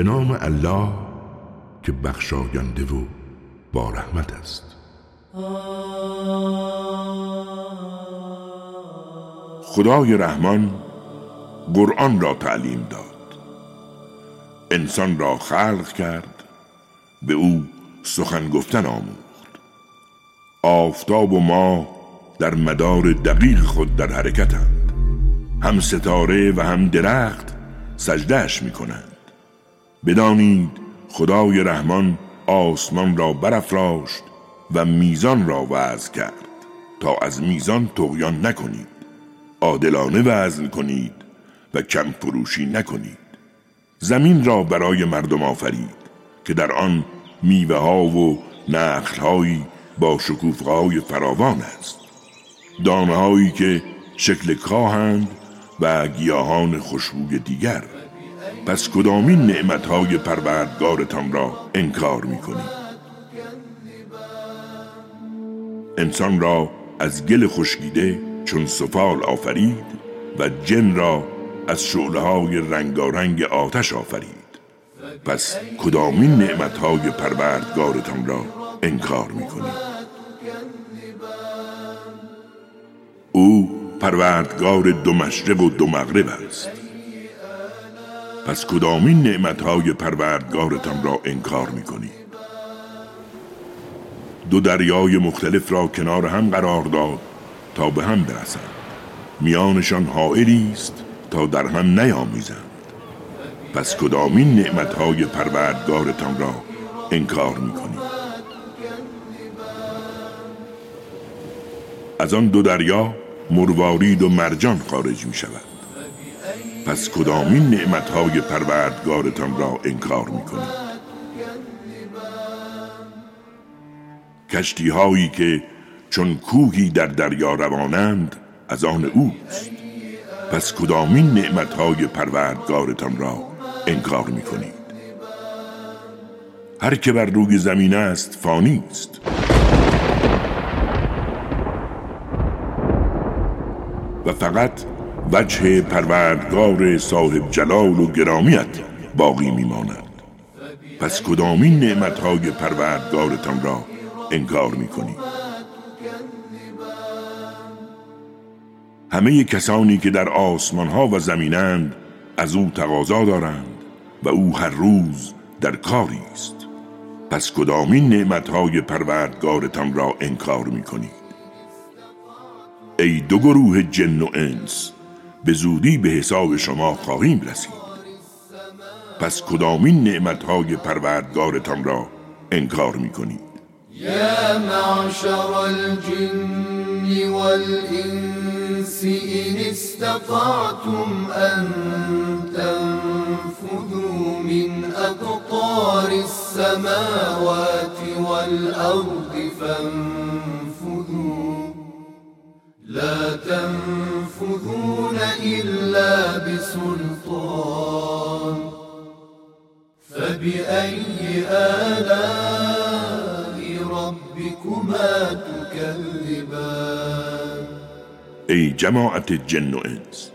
به نام الله که بخشاینده و با رحمت است. خدای رحمان قرآن را تعلیم داد. انسان را خلق کرد به او سخن گفتن آموخت. آفتاب و ماه در مدار دقیق خود در حرکتند. هم ستاره و هم درخت سجدهش می کنند بدانید خدای رحمان آسمان را برافراشت و میزان را وضع کرد تا از میزان تغیان نکنید. عادلانه وزن کنید و کم فروشی نکنید. زمین را برای مردم آفرید که در آن میوه ها و نخل هایی با شکوفه های فراوان است. دانه هایی که شکل کاهند و گیاهان خوشبوی دیگر. پس کدامین نعمت های پروردگارتان را انکار می کنید انسان را از گل خشکیده چون سفال آفرید و جن را از شعله های رنگارنگ آتش آفرید. پس کدامین نعمت های پروردگارتان را انکار می کنید او پروردگار دو مشرق و دو مغرب است. پس کدامین نعمت های پروردگارتان را انکار می کنید دو دریای مختلف را کنار هم قرار داد تا به هم برسند. میانشان حائلی است تا در هم نیامیزند. پس کدامین نعمتهای پروردگارتان را انکار می‌کنید از آن دو دریا مروارید و مرجان خارج می شود پس کدامین نعمتهای پروردگارتان را انکار می کنید کشتی هایی که چون کوهی در دریا روانند از آن اوست. پس کدامین نعمتهای پروردگارتان را انکار می کنید هر که بر روی زمین است فانی است. و فقط وجه پروردگار صاحب جلال و گرامیت باقی میماند. پس کدامین نعمتهای پروردگارتان را انکار می کنید همه کسانی که در آسمان ها و زمینند از او تقاضا دارند و او هر روز در کاری است. پس کدامین نعمتهای پروردگارتان را انکار می کنید ای دو گروه جن و انس به زودی به حساب شما خواهیم رسید. پس کدامین نعمتهای پروردگارتان را انکار می کنید يا معشر الجن والإنس إن استطعتم أن تنفذوا من أقطار السماوات والأرض فانفذوا. لا تنفذون إلا بسلطان فبأي آلاء ربكما تكذبان ای جماعت جن و انس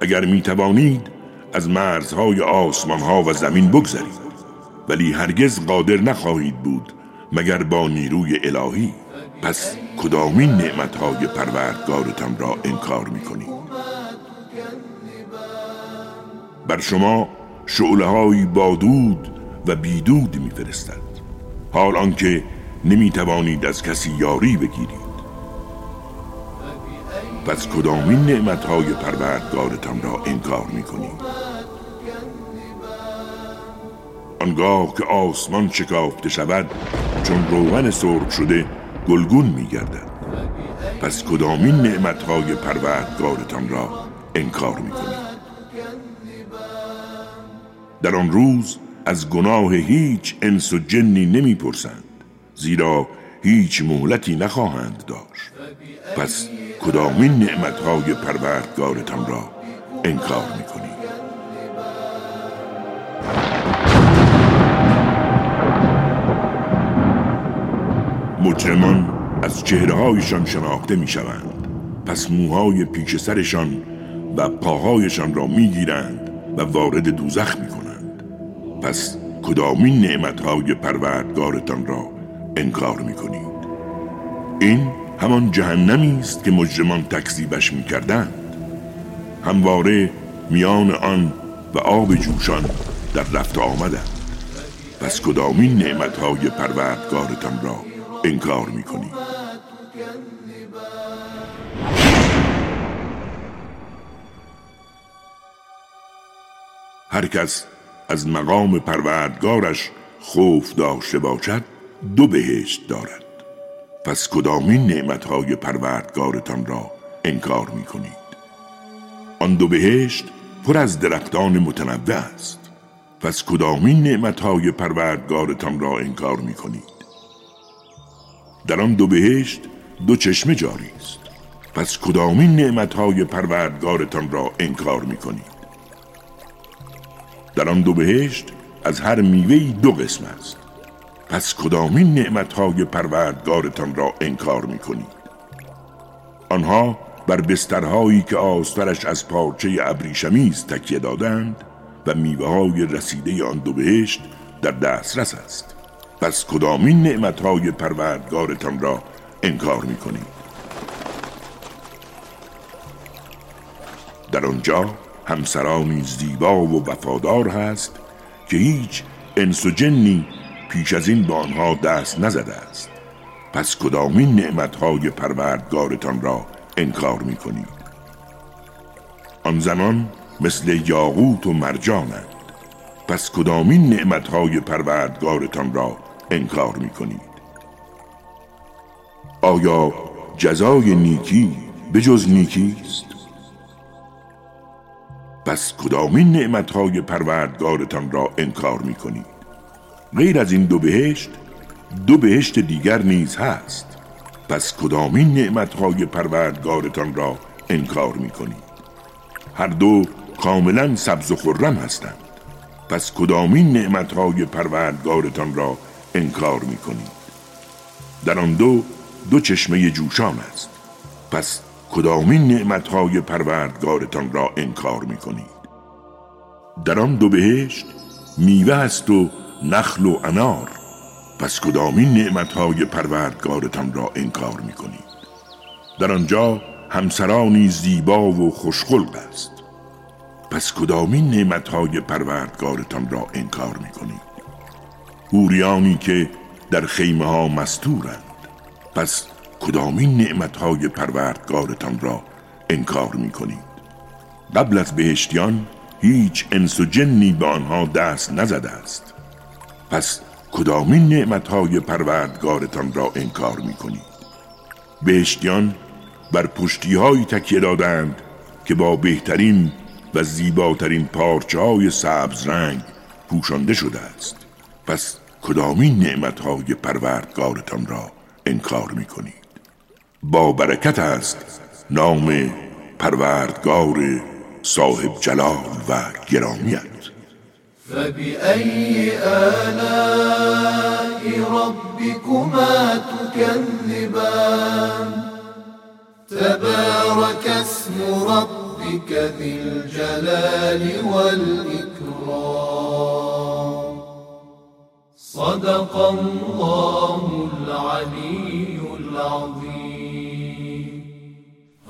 اگر می توانید از مرزهای آسمان ها و زمین بگذرید ولی هرگز قادر نخواهید بود مگر با نیروی الهی پس کدامین نعمتهای پروردگارتان را انکار می بر شما شعله با دود و بیدود می فرستد حال آنکه نمی توانید از کسی یاری بگیرید. پس کدامین نعمتهای پروردگارتان را انکار می کنید آنگاه که آسمان شکافته شود چون روغن سرخ شده گلگون میگردد. پس کدامین نعمتهای پروردگارتان را انکار می‌کنید؟ در آن روز از گناه هیچ انس و جنی نمی‌پرسند زیرا هیچ مهلتی نخواهند داشت. پس کدامین نعمتهای پروردگارتان را انکار می‌کنید؟ مجرمان از چهرههایشان شناخته می‌شوند. پس موهای پیش سرشان و پاهایشان را می‌گیرند و وارد دوزخ می‌کنند. پس کدامین نعمتهای پروردگارتان را انکار می‌کنید؟ این همان جهنمی است که مجرمان تکذیبش می‌کردند. همواره میان آن و آب جوشان در رفت آمدند. پس کدامین نعمتهای پروردگارتان را انکار می‌کنید؟ هر کس از مقام پروردگارش خوف داشته باشد دو بهشت دارد. پس کدامین نعمتهای پروردگارتان را انکار می کنید آن دو بهشت پر از درختان متنوع است. پس کدامین نعمتهای پروردگارتان را انکار می کنید در آن دو بهشت دو چشمه جاری است. پس کدامین نعمتهای پروردگارتان را انکار می کنید در آن دو بهشت از هر میوهی دو قسم است. پس کدامین نعمتهای پروردگارتان را انکار می کنید آنها بر بسترهایی که آسترش از پارچه ابریشمی تکیه دادند و میوه های رسیده آن دو بهشت در دسترس است. پس کدامین نعمتهای پروردگارتان را انکار می کنید در آنجا همسرانی زیبا و وفادار هست که هیچ انس و جنی پیش از این به آنها دست نزده است. پس کدامین نعمتهای پروردگارتان را انکار می کنید آن زمان مثل یاقوت و مرجانند. پس کدامین نعمتهای پروردگارتان را انکار می کنید آیا جزای نیکی به جز نیکی است؟ پس کدامین نعمتهای پروردگارتان را انکار می کنید غیر از این دو بهشت دو بهشت دیگر نیز هست. پس کدامین نعمتهای پروردگارتان را انکار می کنید هر دو کاملا سبز و خرم هستند. پس کدامین نعمتهای پروردگارتان را انکار می کنید در آن دو دو چشمه جوشان است. پس کدامین نعمتهای پروردگارتان را انکار می کنید در آن دو بهشت میوه است و نخل و انار. پس کدامین نعمتهای پروردگارتان را انکار می کنید در آنجا همسرانی زیبا و خوشخلق است. پس کدامین نعمتهای پروردگارتان را انکار می کنید هوریانی که در خیمه ها مستورند. پس کدامین نعمتهای پروردگارتان را انکار می کنید قبل از بهشتیان هیچ انس و جنی به آنها دست نزده است. پس کدامین نعمتهای پروردگارتان را انکار می کنید بهشتیان بر پشتی تکیه دادند که با بهترین و زیباترین پارچه های سبز رنگ پوشانده شده است. پس کدامین نعمتهای پروردگارتان را انکار می کنید با برکت است نام پروردگار صاحب جلال و گرامیت. فبأي آلاء ربكما تكذبان؟ تبارك اسم ربك ذي الجلال والإكرام. صدق الله العلي العظيم.